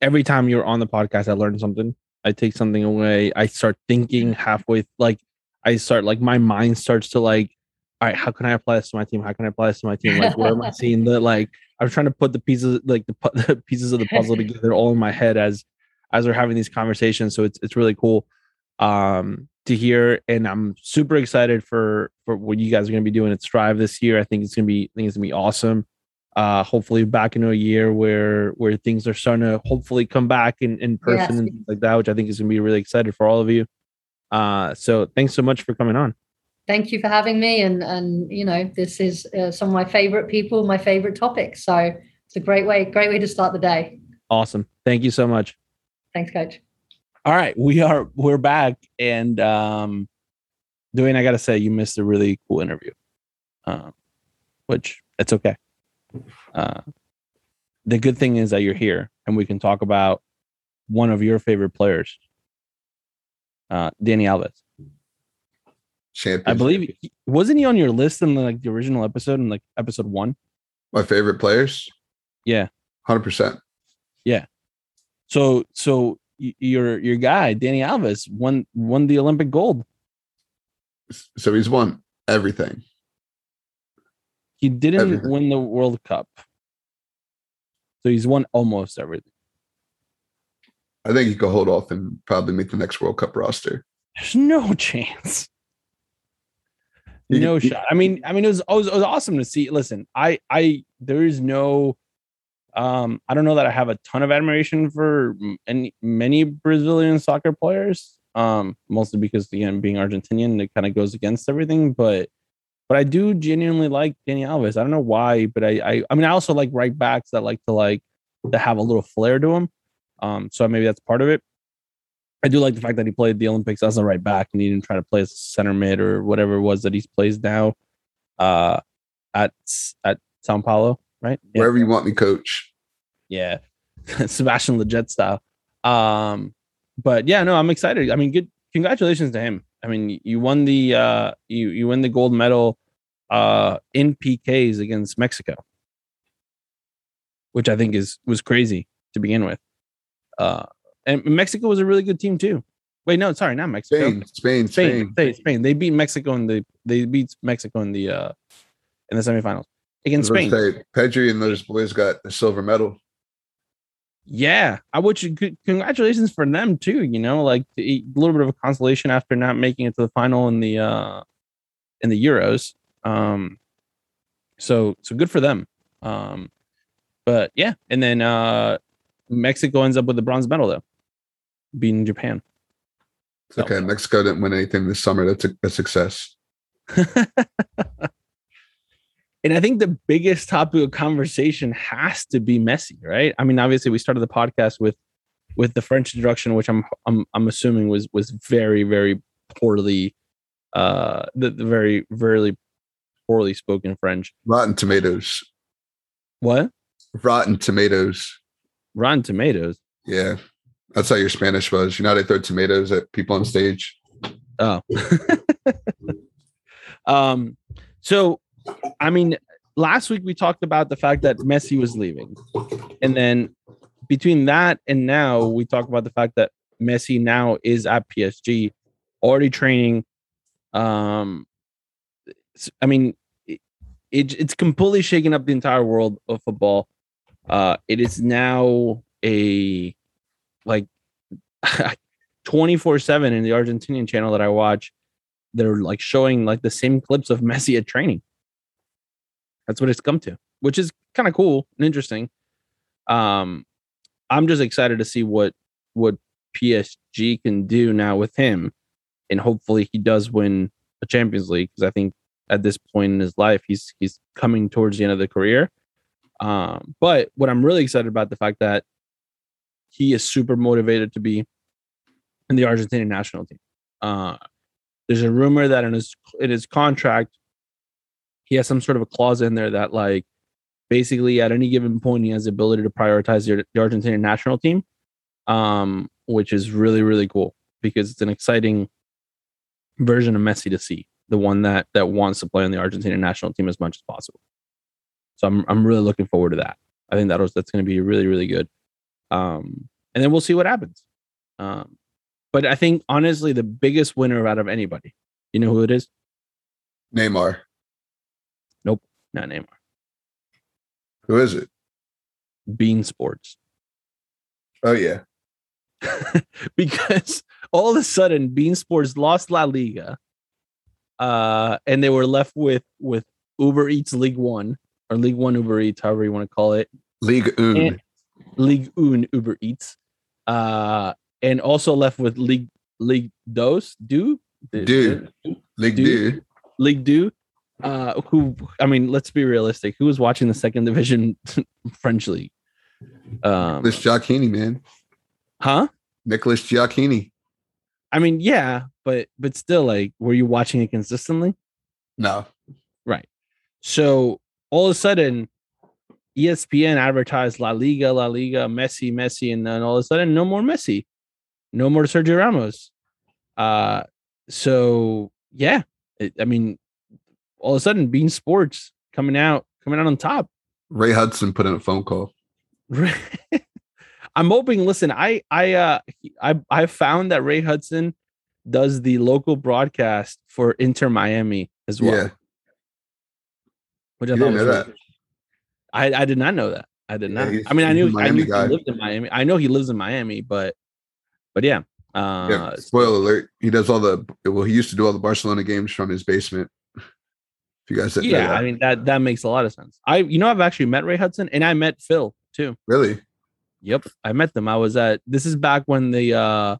A: every time you're on the podcast, I learn something. I take something away. I start thinking halfway, like I start like my mind starts to like, all right, how can I apply this to my team? How can I apply this to my team? Like, where am I seeing the like? I'm trying to put the pieces, like the, the pieces of the puzzle together, all in my head as as we're having these conversations. So it's it's really cool um, to hear, and I'm super excited for for what you guys are going to be doing at Strive this year. I think it's going to be I think it's going to be awesome uh, hopefully back into a year where where things are starting to hopefully come back in, in person yes. and things like that, which I think is going to be really excited for all of you. Uh, so thanks so much for coming on.
C: Thank you for having me, and and you know this is uh, some of my favorite people, my favorite topics. So it's a great way, great way to start the day.
A: Awesome. Thank you so much.
C: Thanks, Coach.
A: All right, we are we're back, and um, Dwayne, I got to say, you missed a really cool interview, um, which it's okay. Uh, the good thing is that you're here and we can talk about one of your favorite players, uh, Dani Alves. Champion. I believe he, wasn't he on your list in like the original episode in like episode one?
B: My favorite players.
A: Yeah,
B: hundred percent.
A: Yeah. So so your your guy Dani Alves won won the Olympic gold.
B: So he's won everything.
A: He didn't everything. win the World Cup. So he's won almost everything.
B: I think he could hold off and probably make the next World Cup roster.
A: There's no chance. No he, shot. I mean, I mean, it was, it was, it was awesome to see. Listen, I, I, there is no, um, I don't know that I have a ton of admiration for any many Brazilian soccer players. Um, mostly because again, being Argentinian, it kind of goes against everything. But but I do genuinely like Dani Alves. I don't know why, but I, I, I mean, I also like right backs that like to like to have a little flair to them. Um, so maybe that's part of it. I do like the fact that he played the Olympics as a right back and he didn't try to play as a center mid or whatever it was that he plays now, uh, at at Sao Paulo, right?
B: Yeah. Wherever you want me, coach.
A: Yeah, Sebastian Lletget style. Um, but yeah, no, I'm excited. I mean, good. Congratulations to him. I mean, you won the uh, you you win the gold medal uh, in PKs against Mexico, which I think is was crazy to begin with. Uh, and Mexico was a really good team too. Wait, no, sorry, not Mexico.
B: Spain, Spain,
A: Spain, Spain. Spain. They beat Mexico in the they beat Mexico in the uh in the semifinals against Spain.
B: Say, Pedri and those boys got the silver medal
A: yeah, I would. Congratulations for them too. You know, like a little bit of a consolation after not making it to the final in the uh in the Euros. Um, so so good for them. Um, but yeah, and then uh Mexico ends up with the bronze medal though, beating Japan.
B: So. Okay, Mexico didn't win anything this summer. That's a, a success.
A: And I think the biggest topic of conversation has to be Messi, right? I mean, obviously we started the podcast with with the French introduction, which I'm I'm I'm assuming was was very, very poorly uh the, the very, very poorly spoken French.
B: Rotten tomatoes.
A: What?
B: Rotten tomatoes.
A: Rotten tomatoes.
B: Yeah. That's how your Spanish was. You know how they throw tomatoes at people on stage.
A: Oh. um so I mean, last week we talked about the fact that Messi was leaving. And then between that and now, we talk about the fact that Messi now is at PSG, already training. Um, I mean, it, it, it's completely shaking up the entire world of football. Uh, it is now a like 24 7 in the Argentinian channel that I watch. They're like showing like the same clips of Messi at training. That's what it's come to, which is kind of cool and interesting. Um, I'm just excited to see what what PSG can do now with him, and hopefully he does win a Champions League because I think at this point in his life he's he's coming towards the end of the career. Um, but what I'm really excited about the fact that he is super motivated to be in the Argentinian national team. Uh, there's a rumor that in his in his contract, he has some sort of a clause in there that like basically at any given point he has the ability to prioritize the, the Argentinian national team, um, which is really really cool because it's an exciting version of Messi to see, the one that that wants to play on the Argentinian national team as much as possible. So I'm I'm really looking forward to that. I think that was that's going to be really really good. Um, and then we'll see what happens. Um, but I think honestly, the biggest winner out of anybody, you know who it is?
B: Neymar.
A: Not Neymar.
B: Who is it?
A: beIN Sports.
B: Oh yeah.
A: because all of a sudden beIN Sports lost La Liga. Uh, and they were left with with Uber Eats League One or League One Uber Eats, however you want to call it.
B: League Un.
A: League Un Uber Eats. Uh, and also left with League League Dos Do
B: Do League Do
A: League Do. Uh, who I mean, let's be realistic. Who was watching the second division French league?
B: Um, this Gioacchini, man.
A: Huh?
B: Nicholas Gioacchini.
A: I mean, yeah, but but still, like, were you watching it consistently?
B: No.
A: Right. So all of a sudden, ESPN advertised La Liga, La Liga, Messi, Messi, and then all of a sudden, no more Messi, no more Sergio Ramos. Uh, so yeah, it, I mean, all of a sudden, beIN Sports coming out, coming out on top.
B: Ray Hudson put in a phone call.
A: I'm hoping. Listen, I I uh I I found that Ray Hudson does the local broadcast for Inter Miami as well. Yeah. Which I you thought was really I I did not know that. I did not. Yeah, I mean, I knew I knew he lived in Miami. I know he lives in Miami, but but yeah. Uh,
B: yeah. Spoiler alert: He does all the well. He used to do all the Barcelona games from his basement. If you guys,
A: yeah, I mean that that makes a lot of sense. I you know I've actually met Ray Hudson and I met Phil too.
B: Really?
A: Yep, I met them. I was at this is back when the uh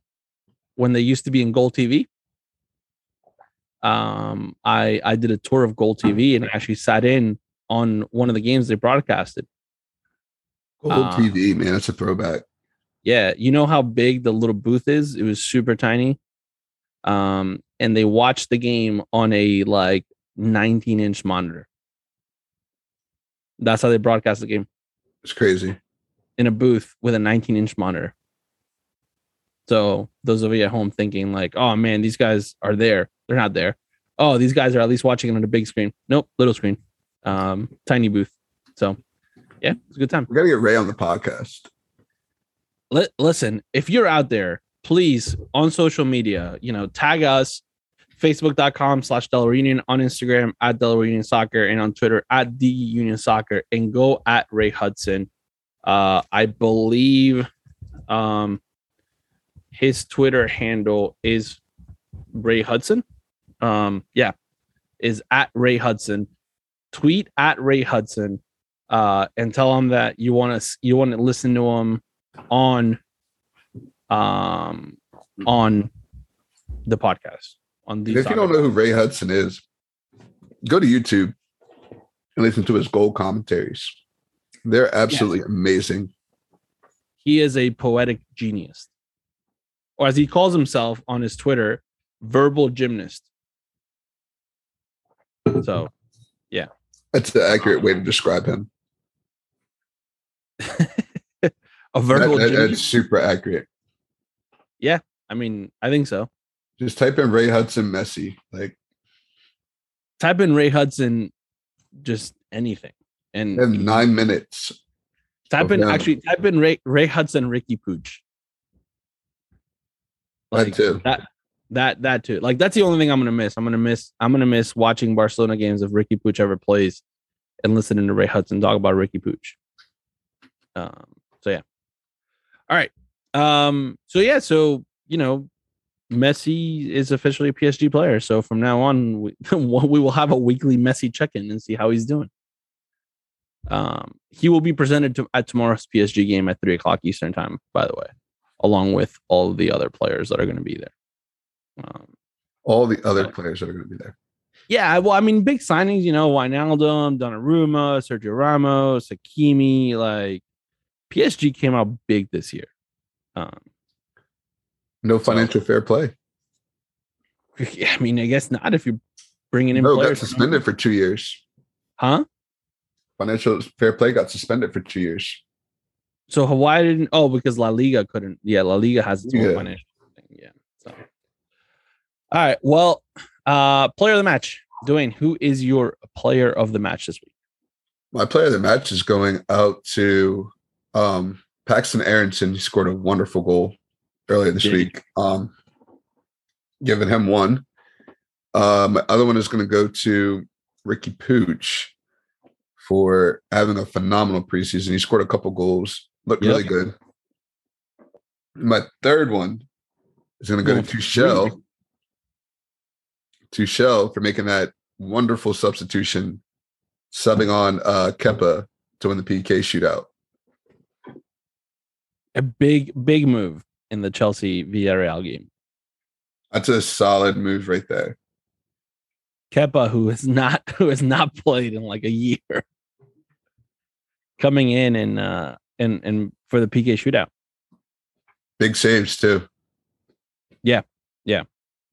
A: when they used to be in GolTV. Um, I I did a tour of GolTV and I actually sat in on one of the games they broadcasted.
B: Gold uh, TV, man, that's a throwback.
A: Yeah, you know how big the little booth is? It was super tiny. Um, and they watched the game on a like 19 inch monitor. That's how they broadcast the game.
B: It's crazy
A: in a booth with a 19 inch monitor. So those of you at home thinking like, oh man, these guys are there. They're not there. Oh, these guys are at least watching it on a big screen. Nope, little screen. Um, tiny booth. So yeah, it's a good time.
B: We gotta get Ray on the podcast.
A: Let, listen, if you're out there, please on social media, you know, tag us facebook.com slash Delaware Union on Instagram at Delaware Union Soccer and on Twitter at D Union Soccer and go at Ray Hudson uh, I believe um, his Twitter handle is Ray Hudson. Um, yeah, is at Ray Hudson. Tweet at Ray Hudson uh, and tell him that you want to you want to listen to him on um on the podcast on the.
B: If you don't know who Ray Hudson is, go to YouTube and listen to his goal commentaries. They're absolutely yes. amazing.
A: He is a poetic genius. Or as he calls himself on his Twitter, verbal gymnast. So, yeah.
B: That's the accurate way to describe him.
A: a verbal
B: that, that, That's super accurate.
A: Yeah. I mean, I think so.
B: Just type in Ray Hudson Messi. Like
A: type in Ray Hudson, just anything. And
B: in nine minutes.
A: Type in actually type in Ray, Ray Hudson, Riqui Puig.
B: Like, that too.
A: That that that too. Like that's the only thing I'm gonna miss. I'm gonna miss. I'm gonna miss watching Barcelona games if Riqui Puig ever plays, and listening to Ray Hudson talk about Riqui Puig. Um. So yeah. All right. Um. So yeah. So you know, Messi is officially a PSG player. So from now on, we, we will have a weekly Messi check-in and see how he's doing. Um, he will be presented to, at tomorrow's PSG game at three o'clock Eastern time, by the way, along with all the other players that are going to be there.
B: Um, all the other players that are going to be there.
A: Yeah, well, I mean, big signings, you know, Wijnaldum, Donnarumma, Sergio Ramos, Hakimi, like PSG came out big this year. Um,
B: no financial fair play.
A: I mean, I guess not if you're bringing in
B: No,
A: players.
B: got suspended for two years.
A: Huh?
B: Financial fair play got suspended for two years.
A: So Hawaii didn't. Oh, because La Liga couldn't. Yeah, La Liga has its own
B: Yeah.
A: financial thing. Yeah. So, all right. Well, uh, player of the match, Dwayne. Who is your player of the match this week?
B: My player of the match is going out to um, Paxten Aaronson. He scored a wonderful goal earlier this week. Um, giving him one. Uh, my other one is going to go to Riqui Puig for having a phenomenal preseason. He scored a couple goals, looked
A: Yep.
B: really good. My third one is going to go
A: Oh,
B: to Tuchel. Tuchel for making that wonderful substitution, subbing on uh, Kepa to win the PK shootout.
A: A big, big move in the Chelsea Villarreal game.
B: That's a solid move right there.
A: Kepa, who has not who has not played in like a year, coming in and uh and and for the PK shootout.
B: Big saves too. Yeah, yeah.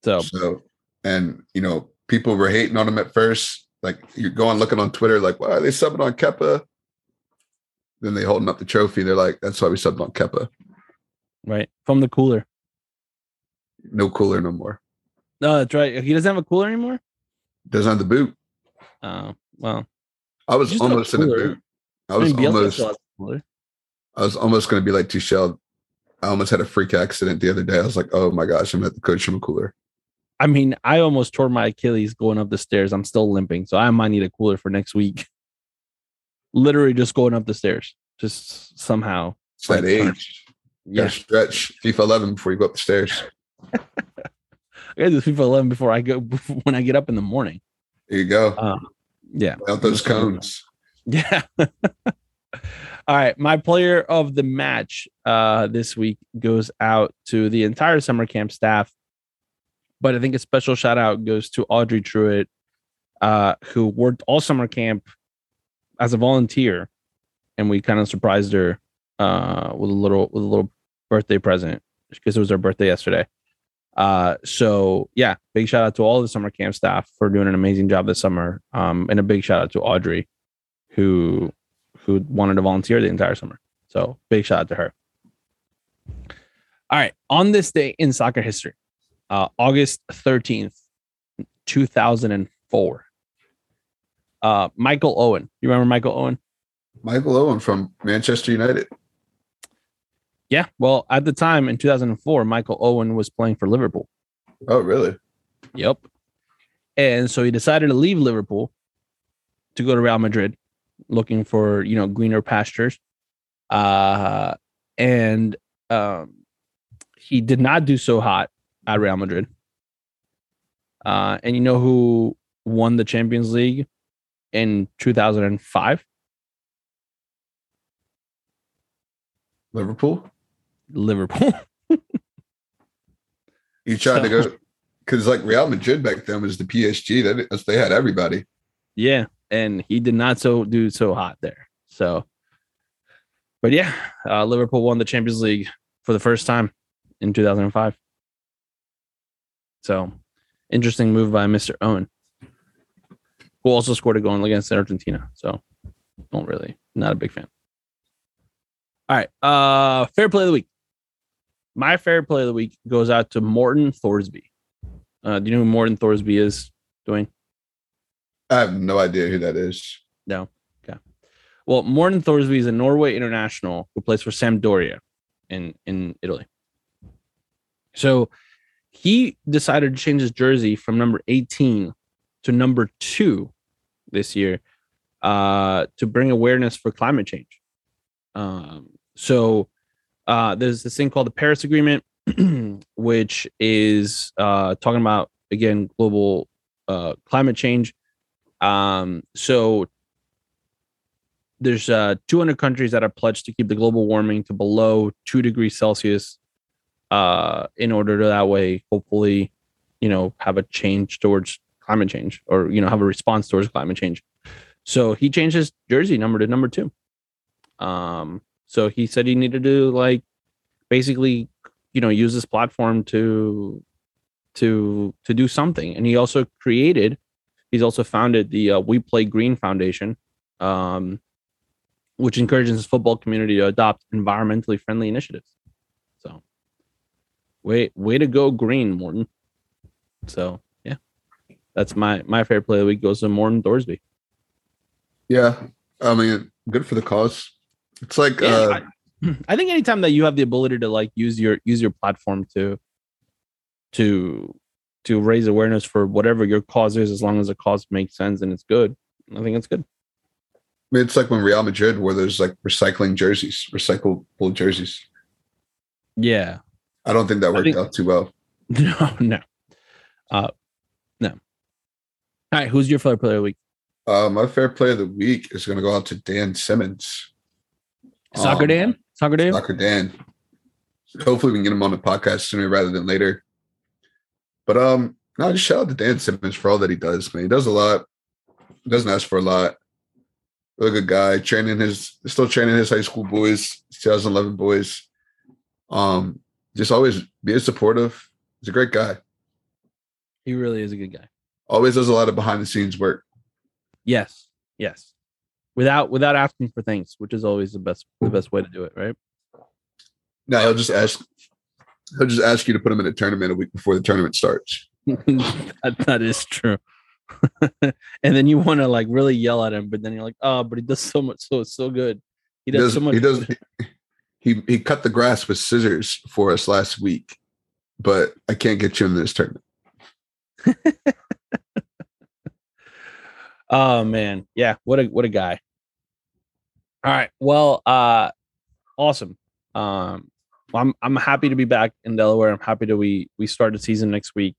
A: So
B: So, and you know, people were hating on him at first. Like you're going looking on Twitter, like, why are they subbing on Kepa? Then they holding up the trophy. They're like, that's why we subbed on Kepa.
A: Right from the cooler.
B: No cooler no more.
A: No, that's right. He doesn't have a cooler anymore.
B: Doesn't have the boot.
A: Uh, well,
B: I was almost in the
A: cooler.
B: boot. I was
A: I mean,
B: almost
A: still has a cooler.
B: I was almost gonna be like Tuchel. I almost had a freak accident the other day. I was like, oh my gosh, I'm at the coach from a cooler.
A: I mean, I almost tore my Achilles going up the stairs. I'm still limping, so I might need a cooler for next week. Literally just going up the stairs, just somehow.
B: It's that
A: Like,
B: age.
A: Yeah,
B: gotta stretch FIFA 11 before you go up the stairs.
A: I gotta do FIFA 11 before I go when I get up in the morning.
B: There you go.
A: Um, yeah,
B: Out those cones.
A: Yeah. All right. My player of the match uh, this week goes out to the entire summer camp staff. But I think a special shout out goes to Audrey Truitt, uh, who worked all summer camp as a volunteer. And we kind of surprised her uh, with a little with a little birthday present because it was her birthday yesterday. Uh, so yeah, big shout out to all the summer camp staff for doing an amazing job this summer. Um, and a big shout out to Audrey who who wanted to volunteer the entire summer. So big shout out to her. All right, on this day in soccer history, uh, August thirteenth, two thousand and four. Uh, Michael Owen. You remember Michael Owen?
B: Michael Owen from Manchester United.
A: Yeah. Well, at the time in 2004, Michael Owen was playing for Liverpool.
B: Oh, really?
A: Yep. And so he decided to leave Liverpool to go to Real Madrid, looking for you know greener pastures. Uh, and um, he did not do so hot at Real Madrid. Uh, and you know who won the Champions League in 2005?
B: Liverpool?
A: Liverpool.
B: You tried to go because like Real Madrid back then was the PSG. They, they had everybody.
A: Yeah, and he did not so do so hot there. So, but yeah, uh, Liverpool won the Champions League for the first time in 2005. So, interesting move by Mr. Owen, who also scored a goal against Argentina. So, don't really not a big fan. All right, uh, fair play of the week. My fair play of the week goes out to Morten Thorsby. Uh, do you know who Morten Thorsby is, Dwayne?
B: I have no idea who that is.
A: No. Okay. Well, Morten Thorsby is a Norway international who plays for Sampdoria in in Italy. So he decided to change his jersey from number 18 to number two this year uh, to bring awareness for climate change. Um, so uh, there's this thing called the Paris Agreement, which is uh, talking about again global uh, climate change. Um, so there's uh, 200 countries that are pledged to keep the global warming to below two degrees Celsius, uh, in order to that way, hopefully, you know, have a change towards climate change or you know have a response towards climate change. So he changed his jersey number to number two. Um, so he said he needed to like basically, you know, use this platform to to to do something. And he also created, he's also founded the uh, We Play Green Foundation, um, which encourages the football community to adopt environmentally friendly initiatives. So, way way to go, Green Morten. So yeah, that's my my favorite play of the week goes to Morten Thorsby.
B: Yeah, I mean, good for the cause. It's like
A: Yeah,
B: uh,
A: I, I think anytime that you have the ability to like use your use your platform to to to raise awareness for whatever your cause is, as long as the cause makes sense and it's good, I think it's good.
B: I mean, it's like when Real Madrid, where there's like recycling jerseys, recyclable jerseys.
A: Yeah.
B: I don't think that worked
A: think-
B: out too well.
A: No, no. Uh no. All right, who's your favorite player of the week?
B: Uh, my fair play of the week is going to go out to Dan Simmons.
A: Soccer
B: Um,
A: Dan? Soccer Dan?
B: Soccer Dan. Hopefully, we can get him on the podcast sooner rather than later. But um, no, just shout out to Dan Simmons for all that he does. Man, he does a lot. Doesn't ask for a lot. Really good guy. Training his, still training his high school boys, 2011 boys. Um, just always be supportive. He's a great guy.
A: He really is a good guy.
B: Always does a lot of behind the scenes work.
A: Yes. Yes. Without without asking for things, which is always the best the best way to do it, right?
B: Now he'll just ask. He'll just ask you to put him in a tournament a week before the tournament starts.
A: that, that is true. and then you want to like really yell at him, but then you're like, oh, but he does so much, so it's so good. He
B: He
A: does,
B: does.
A: so much.
B: He does. He he cut the grass with scissors for us last week, but I can't get you in this tournament.
A: Oh man, yeah, what a what a guy. All right, well, uh, awesome. Um, I'm I'm happy to be back in Delaware. I'm happy that we we start the season next week.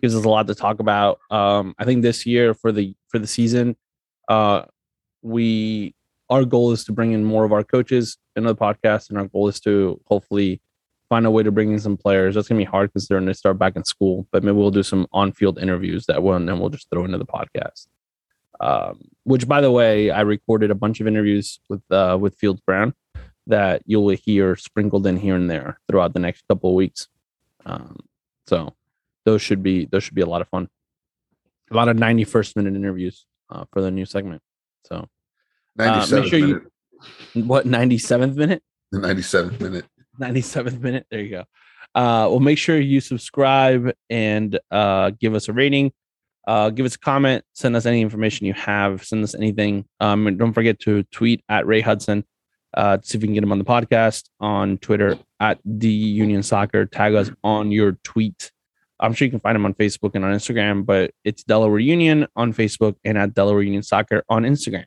A: Gives us a lot to talk about. Um, I think this year for the for the season, uh, we our goal is to bring in more of our coaches into the podcast, and our goal is to hopefully find a way to bring in some players. That's gonna be hard because they're gonna start back in school, but maybe we'll do some on-field interviews that one, and we'll just throw into the podcast um, which by the way i recorded a bunch of interviews with uh, with fields brown that you'll hear sprinkled in here and there throughout the next couple of weeks um, so those should be those should be a lot of fun a lot of 91st minute interviews uh, for the new segment so
B: Ninety seventh
A: sure you-
B: minute.
A: what 97th minute
B: The ninety seventh minute.
A: 97th minute. There you go. Uh, well, make sure you subscribe and uh, give us a rating. Uh, give us a comment. Send us any information you have. Send us anything. Um, and don't forget to tweet at Ray Hudson uh, to see if we can get him on the podcast on Twitter at the Union Soccer. Tag us on your tweet. I'm sure you can find him on Facebook and on Instagram, but it's Delaware Union on Facebook and at Delaware Union Soccer on Instagram.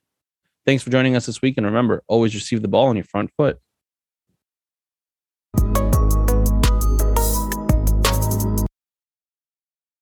A: Thanks for joining us this week. And remember, always receive the ball on your front foot.